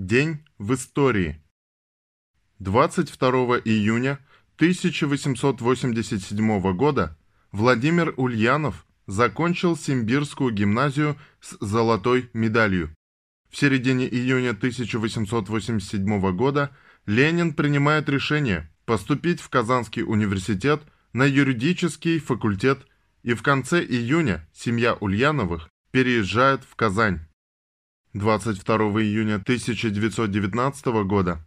День в истории. 22 июня 1887 года Владимир Ульянов закончил Симбирскую гимназию с золотой медалью. В середине июня 1887 года Ленин принимает решение поступить в Казанский университет на юридический факультет и в конце июня семья Ульяновых переезжает в Казань. 22 июня 1919 года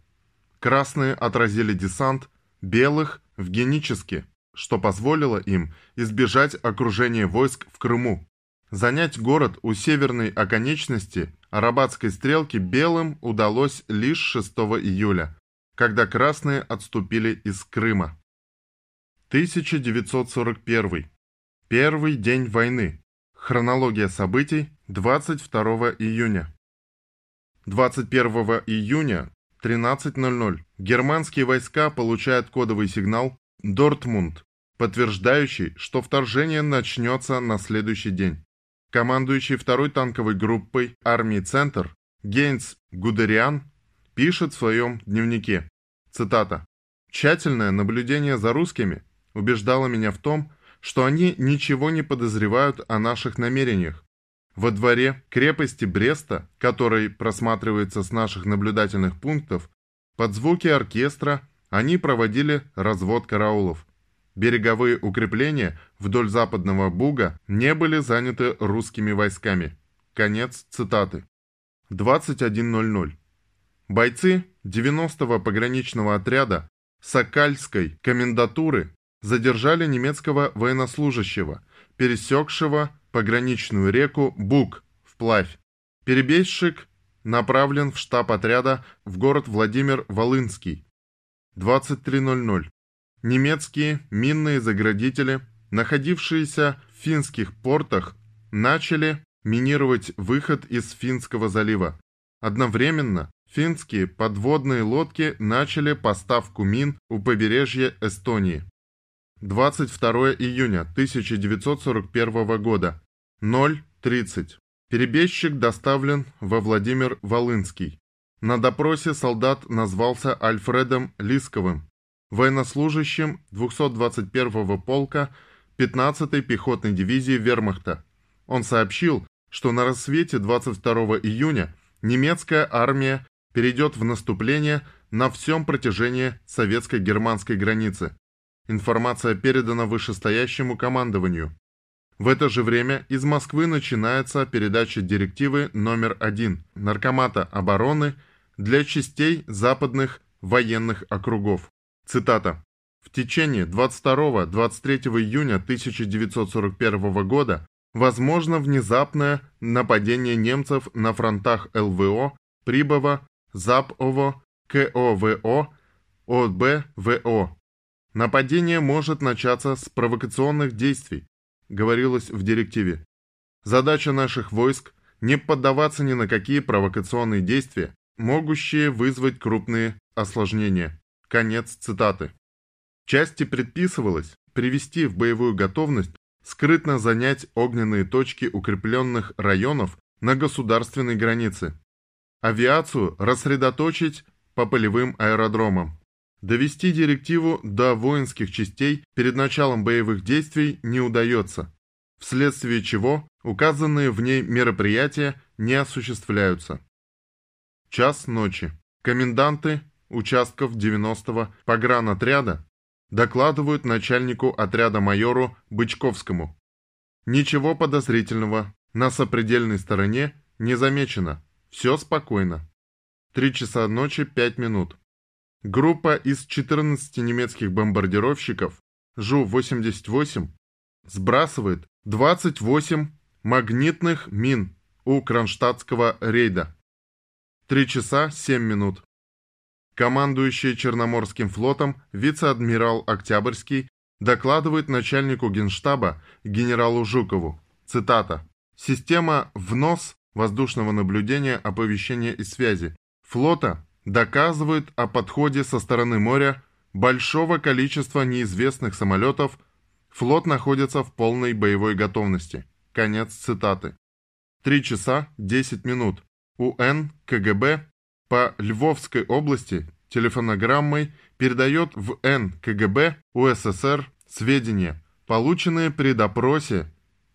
красные отразили десант белых в Геническе, что позволило им избежать окружения войск в Крыму. Занять город у северной оконечности Арабатской стрелки белым удалось лишь 6 июля, когда красные отступили из Крыма. 1941. Первый день войны. Хронология событий 22 июня. 21 июня 13.00 германские войска получают кодовый сигнал «Дортмунд», подтверждающий, что вторжение начнется на следующий день командующий второй танковой группой армии «Центр» Гейнс Гудериан пишет в своем дневнике, цитата, «Тщательное наблюдение за русскими убеждало меня в том, что они ничего не подозревают о наших намерениях. Во дворе крепости Бреста, который просматривается с наших наблюдательных пунктов, под звуки оркестра они проводили развод караулов. Береговые укрепления вдоль западного Буга не были заняты русскими войсками. Конец цитаты. 21.00. Бойцы 90-го пограничного отряда Сокальской комендатуры задержали немецкого военнослужащего, пересекшего пограничную реку Буг вплавь. Перебежчик направлен в штаб отряда в город Владимир Волынский. 23.00 немецкие минные заградители, находившиеся в финских портах, начали минировать выход из Финского залива. Одновременно финские подводные лодки начали поставку мин у побережья Эстонии. 22 июня 1941 года, 0.30. Перебежчик доставлен во Владимир Волынский. На допросе солдат назвался Альфредом Лисковым военнослужащим 221-го полка 15-й пехотной дивизии Вермахта. Он сообщил, что на рассвете 22 июня немецкая армия перейдет в наступление на всем протяжении советско-германской границы. Информация передана вышестоящему командованию. В это же время из Москвы начинается передача директивы номер один Наркомата обороны для частей западных военных округов. Цитата. В течение 22-23 июня 1941 года возможно внезапное нападение немцев на фронтах ЛВО, Прибова, ЗАПОВО, КОВО, ОБВО. Нападение может начаться с провокационных действий, говорилось в директиве. Задача наших войск – не поддаваться ни на какие провокационные действия, могущие вызвать крупные осложнения. Конец цитаты. Части предписывалось привести в боевую готовность скрытно занять огненные точки укрепленных районов на государственной границе. Авиацию рассредоточить по полевым аэродромам. Довести директиву до воинских частей перед началом боевых действий не удается, вследствие чего указанные в ней мероприятия не осуществляются. Час ночи. Коменданты участков 90-го погранотряда докладывают начальнику отряда майору Бычковскому. Ничего подозрительного на сопредельной стороне не замечено. Все спокойно. Три часа ночи пять минут. Группа из 14 немецких бомбардировщиков Жу-88 сбрасывает 28 магнитных мин у Кронштадтского рейда. Три часа семь минут. Командующий Черноморским флотом вице-адмирал Октябрьский докладывает начальнику генштаба генералу Жукову, цитата, «Система ВНОС воздушного наблюдения, оповещения и связи флота доказывает о подходе со стороны моря большого количества неизвестных самолетов, флот находится в полной боевой готовности». Конец цитаты. Три часа 10 минут. УН КГБ по Львовской области телефонограммой передает в НКГБ УССР сведения, полученные при допросе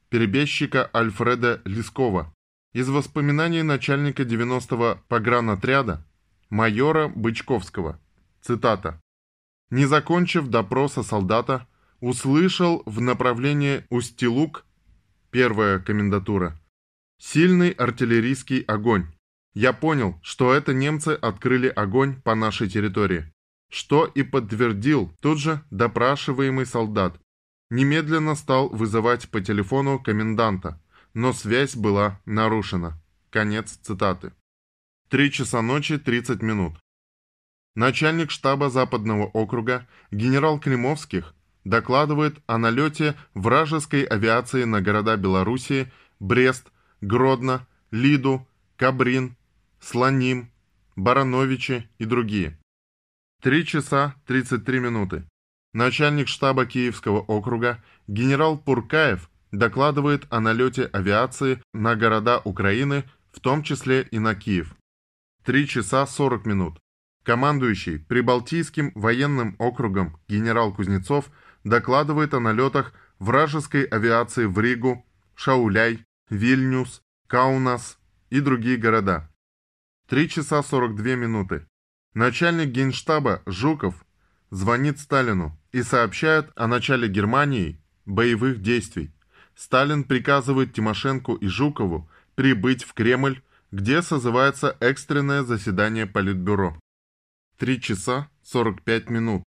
перебежчика Альфреда Лескова. Из воспоминаний начальника 90-го погранотряда майора Бычковского. Цитата. «Не закончив допроса солдата, услышал в направлении Устилук, первая комендатура, сильный артиллерийский огонь. Я понял, что это немцы открыли огонь по нашей территории, что и подтвердил тут же допрашиваемый солдат. Немедленно стал вызывать по телефону коменданта, но связь была нарушена. Конец цитаты. Три часа ночи 30 минут. Начальник штаба Западного округа генерал Климовских докладывает о налете вражеской авиации на города Белоруссии Брест, Гродно, Лиду, Кабрин, Слоним, Барановичи и другие. Три часа 33 минуты. Начальник штаба Киевского округа генерал Пуркаев докладывает о налете авиации на города Украины, в том числе и на Киев. Три часа 40 минут. Командующий Прибалтийским военным округом генерал Кузнецов докладывает о налетах вражеской авиации в Ригу, Шауляй, Вильнюс, Каунас и другие города. 3 часа 42 минуты. Начальник генштаба Жуков звонит Сталину и сообщает о начале Германии боевых действий. Сталин приказывает Тимошенко и Жукову прибыть в Кремль, где созывается экстренное заседание Политбюро. 3 часа 45 минут.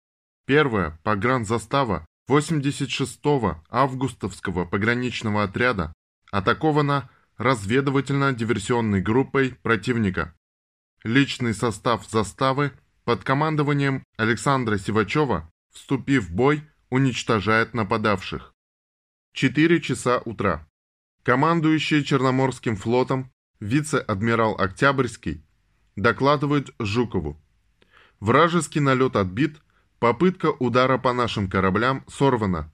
Первая погранзастава 86-го августовского пограничного отряда атакована разведывательно-диверсионной группой противника. Личный состав заставы под командованием Александра Сивачева, вступив в бой, уничтожает нападавших. 4 часа утра. Командующий Черноморским флотом вице-адмирал Октябрьский докладывает Жукову. Вражеский налет отбит, попытка удара по нашим кораблям сорвана,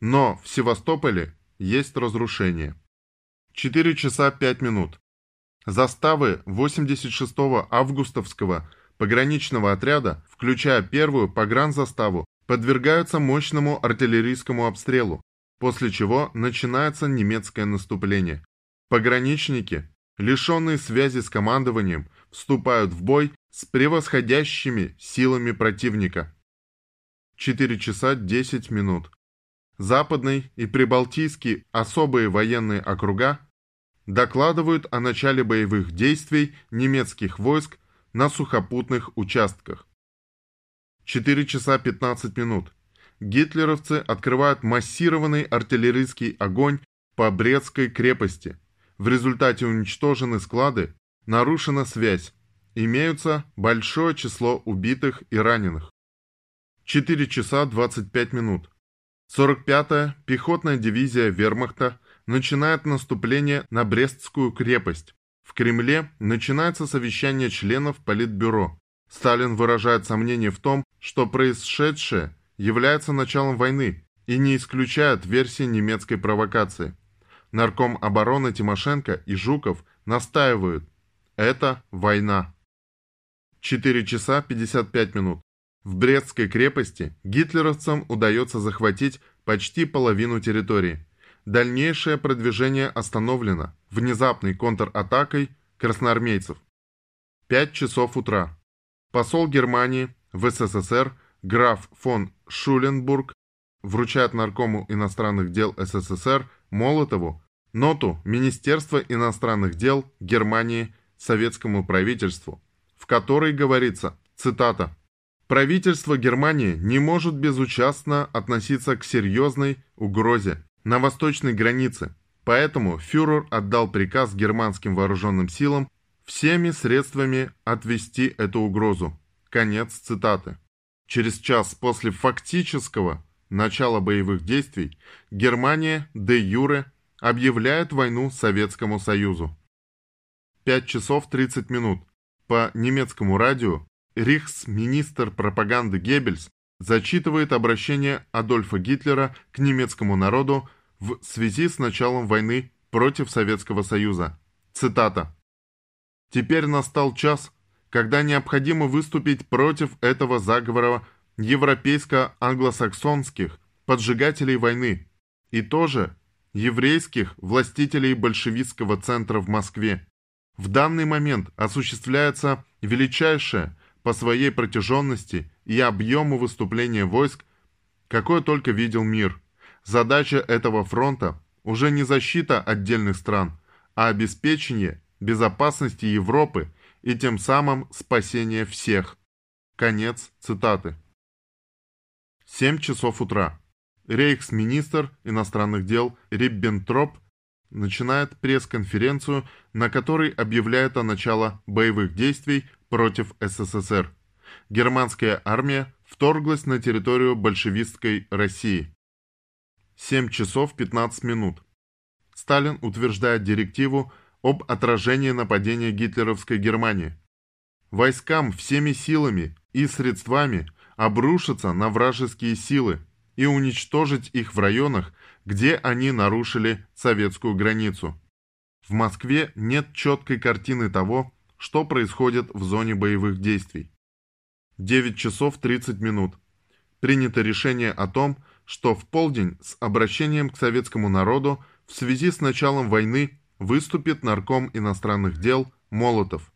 но в Севастополе есть разрушение. 4 часа 5 минут. Заставы 86-го августовского пограничного отряда, включая первую погранзаставу, подвергаются мощному артиллерийскому обстрелу, после чего начинается немецкое наступление. Пограничники, лишенные связи с командованием, вступают в бой с превосходящими силами противника. 4 часа 10 минут. Западный и Прибалтийский особые военные округа докладывают о начале боевых действий немецких войск на сухопутных участках. 4 часа 15 минут. Гитлеровцы открывают массированный артиллерийский огонь по Брестской крепости. В результате уничтожены склады, нарушена связь, имеются большое число убитых и раненых. 4 часа 25 минут. 45-я пехотная дивизия вермахта начинает наступление на Брестскую крепость. В Кремле начинается совещание членов Политбюро. Сталин выражает сомнение в том, что происшедшее является началом войны и не исключает версии немецкой провокации. Нарком обороны Тимошенко и Жуков настаивают – это война. 4 часа 55 минут. В Брестской крепости гитлеровцам удается захватить почти половину территории. Дальнейшее продвижение остановлено внезапной контратакой красноармейцев. 5 часов утра. Посол Германии в СССР граф фон Шуленбург вручает наркому иностранных дел СССР Молотову ноту Министерства иностранных дел Германии советскому правительству, в которой говорится, цитата, Правительство Германии не может безучастно относиться к серьезной угрозе на восточной границе, поэтому фюрер отдал приказ германским вооруженным силам всеми средствами отвести эту угрозу. Конец цитаты. Через час после фактического начала боевых действий Германия де юре объявляет войну Советскому Союзу. 5 часов 30 минут. По немецкому радио рейхсминистр пропаганды Геббельс зачитывает обращение Адольфа Гитлера к немецкому народу в связи с началом войны против Советского Союза. Цитата. «Теперь настал час, когда необходимо выступить против этого заговора европейско-англосаксонских поджигателей войны и тоже еврейских властителей большевистского центра в Москве. В данный момент осуществляется величайшее по своей протяженности и объему выступления войск, какое только видел мир. Задача этого фронта уже не защита отдельных стран, а обеспечение безопасности Европы и тем самым спасение всех. Конец цитаты. 7 часов утра. Рейхсминистр иностранных дел Риббентроп начинает пресс-конференцию, на которой объявляет о начале боевых действий против СССР. Германская армия вторглась на территорию большевистской России. 7 часов 15 минут. Сталин утверждает директиву об отражении нападения гитлеровской Германии. Войскам всеми силами и средствами обрушиться на вражеские силы и уничтожить их в районах, где они нарушили советскую границу. В Москве нет четкой картины того, что происходит в зоне боевых действий. 9 часов 30 минут. Принято решение о том, что в полдень с обращением к советскому народу в связи с началом войны выступит нарком иностранных дел Молотов.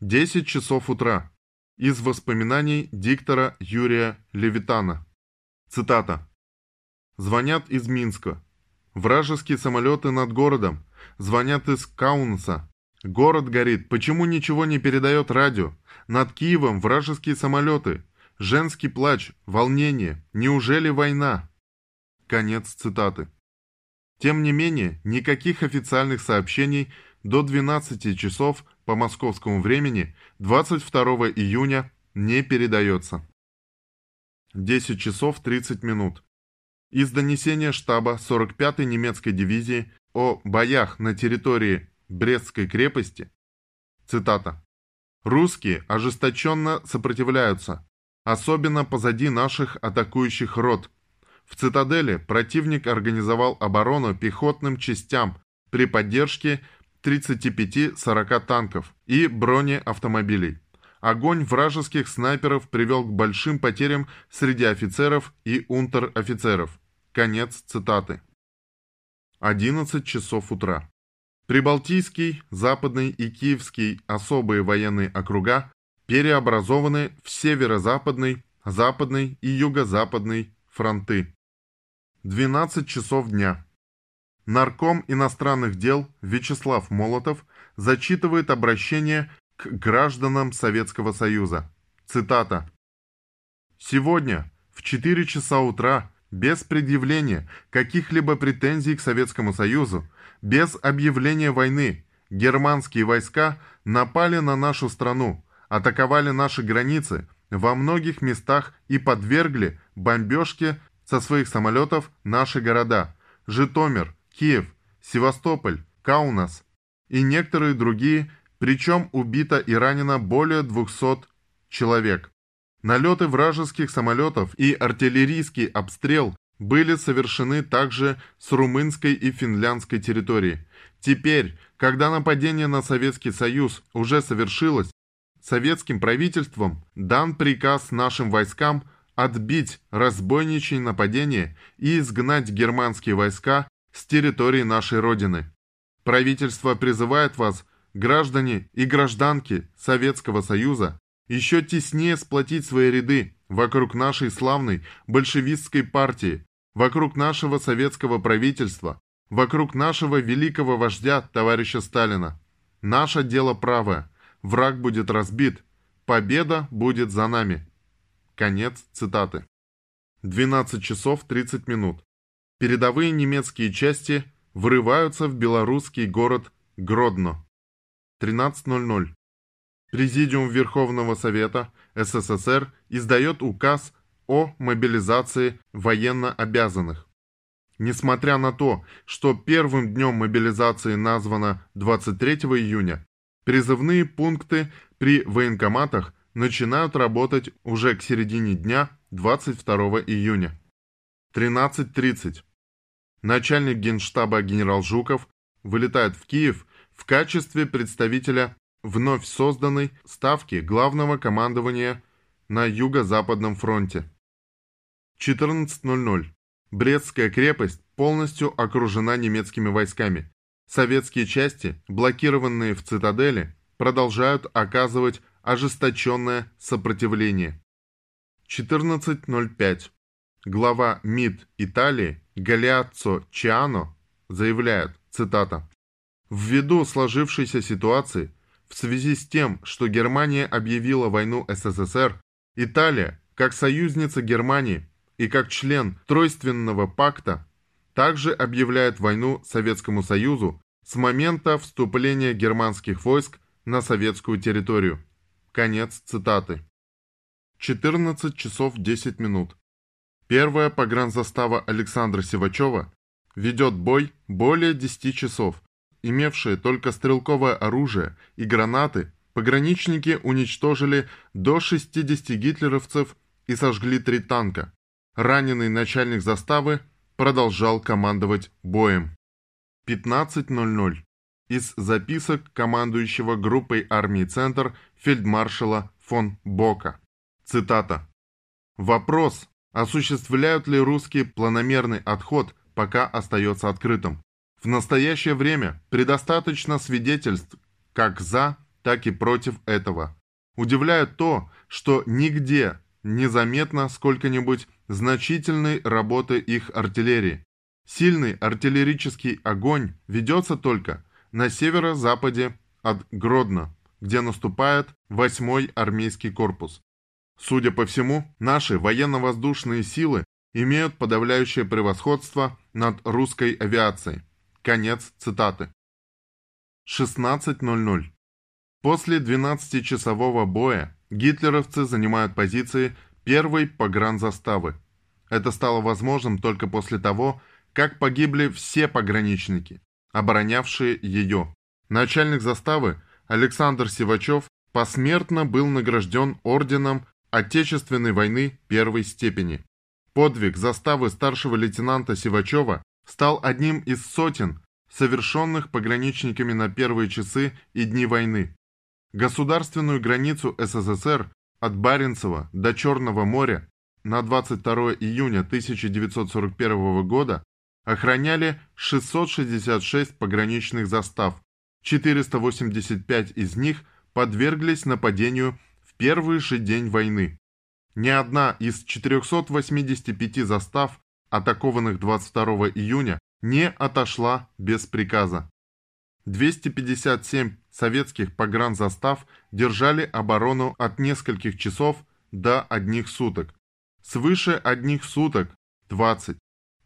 10 часов утра. Из воспоминаний диктора Юрия Левитана. Цитата. «Звонят из Минска. Вражеские самолеты над городом. Звонят из Каунаса. Город горит. Почему ничего не передает радио? Над Киевом вражеские самолеты. Женский плач, волнение. Неужели война?» Конец цитаты. Тем не менее, никаких официальных сообщений до 12 часов по московскому времени 22 июня не передается. 10 часов 30 минут. Из донесения штаба 45-й немецкой дивизии о боях на территории Брестской крепости, цитата, «Русские ожесточенно сопротивляются, особенно позади наших атакующих рот. В цитадели противник организовал оборону пехотным частям при поддержке 35-40 танков и бронеавтомобилей. Огонь вражеских снайперов привел к большим потерям среди офицеров и унтер-офицеров. Конец цитаты. 11 часов утра. Прибалтийский, Западный и Киевский особые военные округа переобразованы в Северо-Западный, Западный и Юго-Западный фронты. 12 часов дня. Нарком иностранных дел Вячеслав Молотов зачитывает обращение к гражданам Советского Союза. Цитата. «Сегодня в 4 часа утра без предъявления каких-либо претензий к Советскому Союзу, без объявления войны, германские войска напали на нашу страну, атаковали наши границы во многих местах и подвергли бомбежке со своих самолетов наши города – Житомир, Киев, Севастополь, Каунас и некоторые другие, причем убито и ранено более 200 человек. Налеты вражеских самолетов и артиллерийский обстрел были совершены также с румынской и финляндской территории. Теперь, когда нападение на Советский Союз уже совершилось, советским правительством дан приказ нашим войскам отбить разбойничье нападение и изгнать германские войска с территории нашей Родины. Правительство призывает вас, граждане и гражданки Советского Союза, еще теснее сплотить свои ряды вокруг нашей славной большевистской партии, вокруг нашего советского правительства, вокруг нашего великого вождя, товарища Сталина. Наше дело правое. Враг будет разбит. Победа будет за нами. Конец цитаты. 12 часов 30 минут передовые немецкие части врываются в белорусский город Гродно. 13.00. Президиум Верховного Совета СССР издает указ о мобилизации военно-обязанных. Несмотря на то, что первым днем мобилизации названо 23 июня, призывные пункты при военкоматах начинают работать уже к середине дня 22 июня. 13.30 начальник генштаба генерал Жуков вылетает в Киев в качестве представителя вновь созданной Ставки Главного командования на Юго-Западном фронте. 14.00. Брестская крепость полностью окружена немецкими войсками. Советские части, блокированные в цитадели, продолжают оказывать ожесточенное сопротивление. 14.05. Глава МИД Италии Галиаццо Чиано заявляет, цитата, «Ввиду сложившейся ситуации, в связи с тем, что Германия объявила войну СССР, Италия, как союзница Германии и как член Тройственного пакта, также объявляет войну Советскому Союзу с момента вступления германских войск на советскую территорию. Конец цитаты. 14 часов 10 минут. Первая погранзастава Александра Сивачева ведет бой более 10 часов. Имевшие только стрелковое оружие и гранаты, пограничники уничтожили до 60 гитлеровцев и сожгли три танка. Раненый начальник заставы продолжал командовать боем. 15.00. Из записок командующего группой армии «Центр» фельдмаршала фон Бока. Цитата. «Вопрос, осуществляют ли русские планомерный отход, пока остается открытым. В настоящее время предостаточно свидетельств как за, так и против этого. Удивляет то, что нигде незаметно сколько-нибудь значительной работы их артиллерии. Сильный артиллерический огонь ведется только на северо-западе от Гродно, где наступает 8-й армейский корпус. Судя по всему, наши военно-воздушные силы имеют подавляющее превосходство над русской авиацией. Конец цитаты. 16.00. После 12-часового боя гитлеровцы занимают позиции первой погранзаставы. Это стало возможным только после того, как погибли все пограничники, оборонявшие ее. Начальник заставы Александр Сивачев посмертно был награжден орденом Отечественной войны первой степени. Подвиг заставы старшего лейтенанта Сивачева стал одним из сотен, совершенных пограничниками на первые часы и дни войны. Государственную границу СССР от Баренцева до Черного моря на 22 июня 1941 года охраняли 666 пограничных застав, 485 из них подверглись нападению в первый же день войны. Ни одна из 485 застав, атакованных 22 июня, не отошла без приказа. 257 советских погранзастав держали оборону от нескольких часов до одних суток. Свыше одних суток – 20,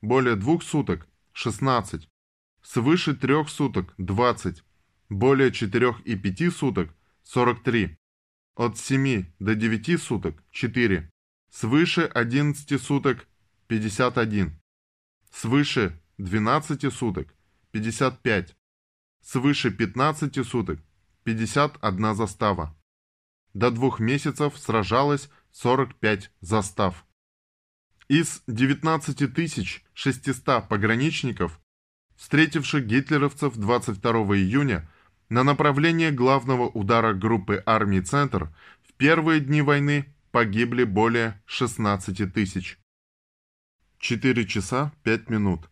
более двух суток – 16, свыше трех суток – 20, более четырех и пяти суток – 43, от 7 до 9 суток – 4, свыше 11 суток – 51, свыше 12 суток – 55, свыше 15 суток – 51 застава. До двух месяцев сражалось 45 застав. Из 19 600 пограничников, встретивших гитлеровцев 22 июня на направление главного удара группы армий «Центр», в первые дни войны погибли более 16 тысяч. 4 часа 5 минут.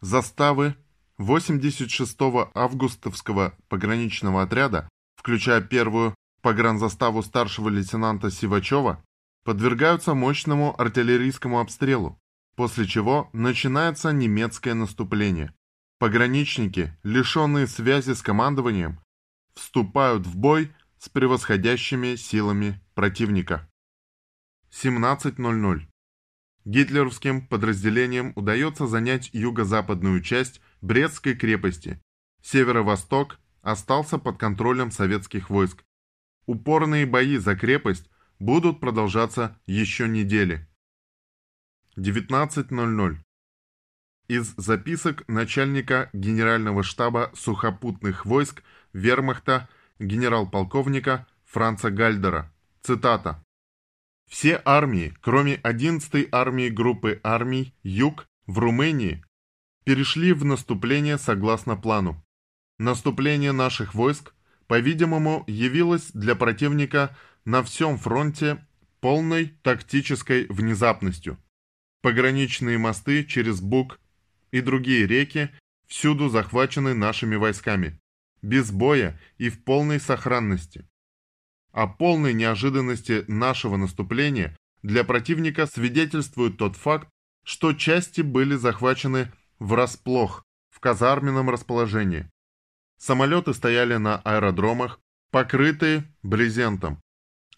Заставы 86-го августовского пограничного отряда, включая первую погранзаставу старшего лейтенанта Сивачева, подвергаются мощному артиллерийскому обстрелу, после чего начинается немецкое наступление. Пограничники, лишенные связи с командованием, вступают в бой с превосходящими силами противника. 17.00. Гитлеровским подразделениям удается занять юго-западную часть Брестской крепости. Северо-восток остался под контролем советских войск. Упорные бои за крепость будут продолжаться еще недели. 19.00. Из записок начальника Генерального штаба сухопутных войск Вермахта генерал-полковника Франца Гальдера. Цитата. «Все армии, кроме 11-й армии группы армий «Юг» в Румынии, перешли в наступление согласно плану. Наступление наших войск по-видимому, явилась для противника на всем фронте полной тактической внезапностью. Пограничные мосты через Буг и другие реки всюду захвачены нашими войсками, без боя и в полной сохранности. О полной неожиданности нашего наступления для противника свидетельствует тот факт, что части были захвачены врасплох в казарменном расположении. Самолеты стояли на аэродромах, покрытые брезентом,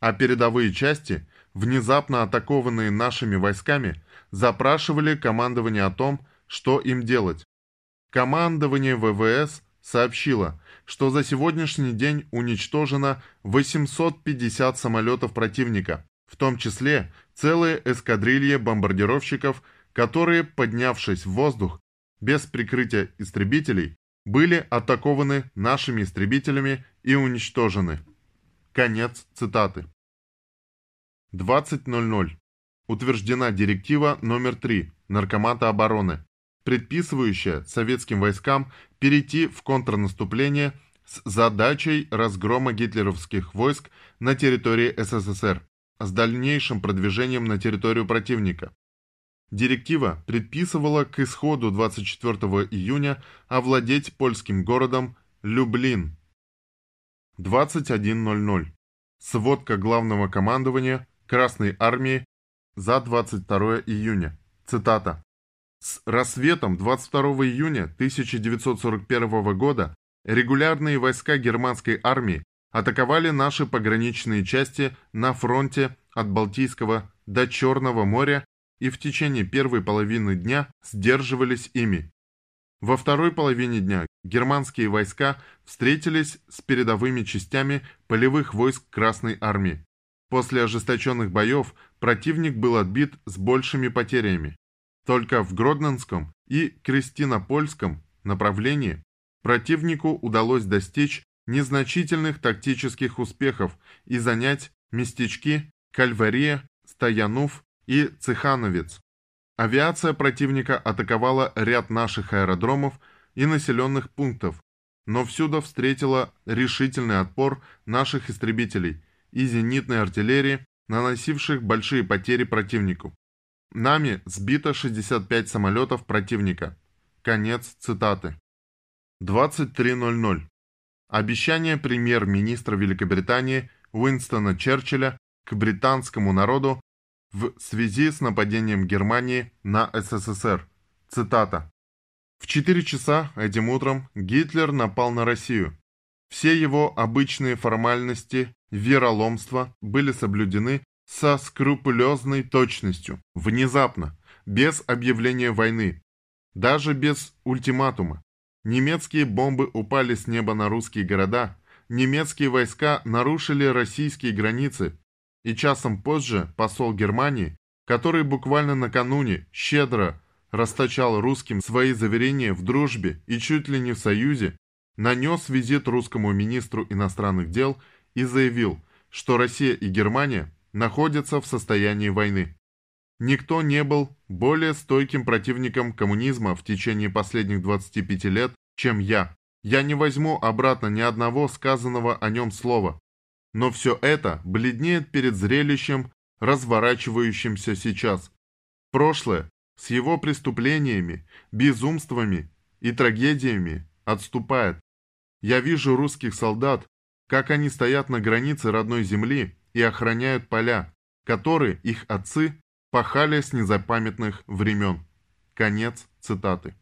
а передовые части, внезапно атакованные нашими войсками, запрашивали командование о том, что им делать. Командование ВВС сообщило, что за сегодняшний день уничтожено 850 самолетов противника, в том числе целые эскадрильи бомбардировщиков, которые, поднявшись в воздух без прикрытия истребителей, были атакованы нашими истребителями и уничтожены. Конец цитаты. 20.00. Утверждена директива номер 3 Наркомата обороны, предписывающая советским войскам перейти в контрнаступление с задачей разгрома гитлеровских войск на территории СССР с дальнейшим продвижением на территорию противника. Директива предписывала к исходу 24 июня овладеть польским городом Люблин. 21.00. Сводка главного командования Красной Армии за 22 июня. Цитата. С рассветом 22 июня 1941 года регулярные войска германской армии атаковали наши пограничные части на фронте от Балтийского до Черного моря и в течение первой половины дня сдерживались ими. Во второй половине дня германские войска встретились с передовыми частями полевых войск Красной Армии. После ожесточенных боев противник был отбит с большими потерями. Только в Гродненском и Крестинопольском направлении противнику удалось достичь незначительных тактических успехов и занять местечки Кальвария, Стоянув и Цехановец. Авиация противника атаковала ряд наших аэродромов и населенных пунктов, но всюду встретила решительный отпор наших истребителей и зенитной артиллерии, наносивших большие потери противнику. Нами сбито 65 самолетов противника. Конец цитаты. 23.00. Обещание премьер-министра Великобритании Уинстона Черчилля к британскому народу в связи с нападением Германии на СССР. Цитата. В 4 часа этим утром Гитлер напал на Россию. Все его обычные формальности вероломства были соблюдены со скрупулезной точностью, внезапно, без объявления войны, даже без ультиматума. Немецкие бомбы упали с неба на русские города, немецкие войска нарушили российские границы, и часом позже посол Германии, который буквально накануне щедро расточал русским свои заверения в дружбе и чуть ли не в союзе, нанес визит русскому министру иностранных дел и заявил, что Россия и Германия находятся в состоянии войны. Никто не был более стойким противником коммунизма в течение последних 25 лет, чем я. Я не возьму обратно ни одного сказанного о нем слова, но все это бледнеет перед зрелищем, разворачивающимся сейчас. Прошлое с его преступлениями, безумствами и трагедиями отступает. Я вижу русских солдат, как они стоят на границе родной земли и охраняют поля, которые их отцы пахали с незапамятных времен. Конец цитаты.